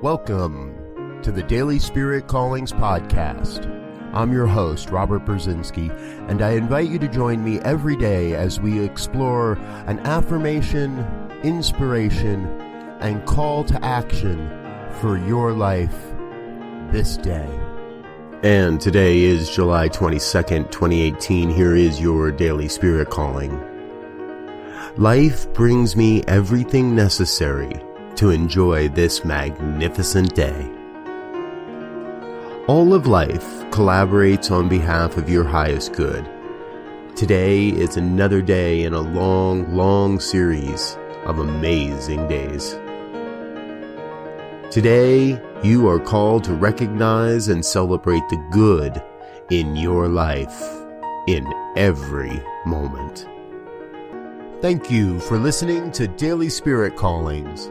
Welcome to the Daily Spirit Callings Podcast. I'm your host, Robert Brzezinski, and I invite you to join me every day as we explore an affirmation, inspiration, and call to action for your life this day. And today is July 22nd, 2018. Here is your Daily Spirit Calling. Life brings me everything necessary to enjoy this magnificent day. All of life collaborates on behalf of your highest good. Today is another day in a long, long series of amazing days. Today, you are called to recognize and celebrate the good in your life in every moment. Thank you for listening to Daily Spirit Callings.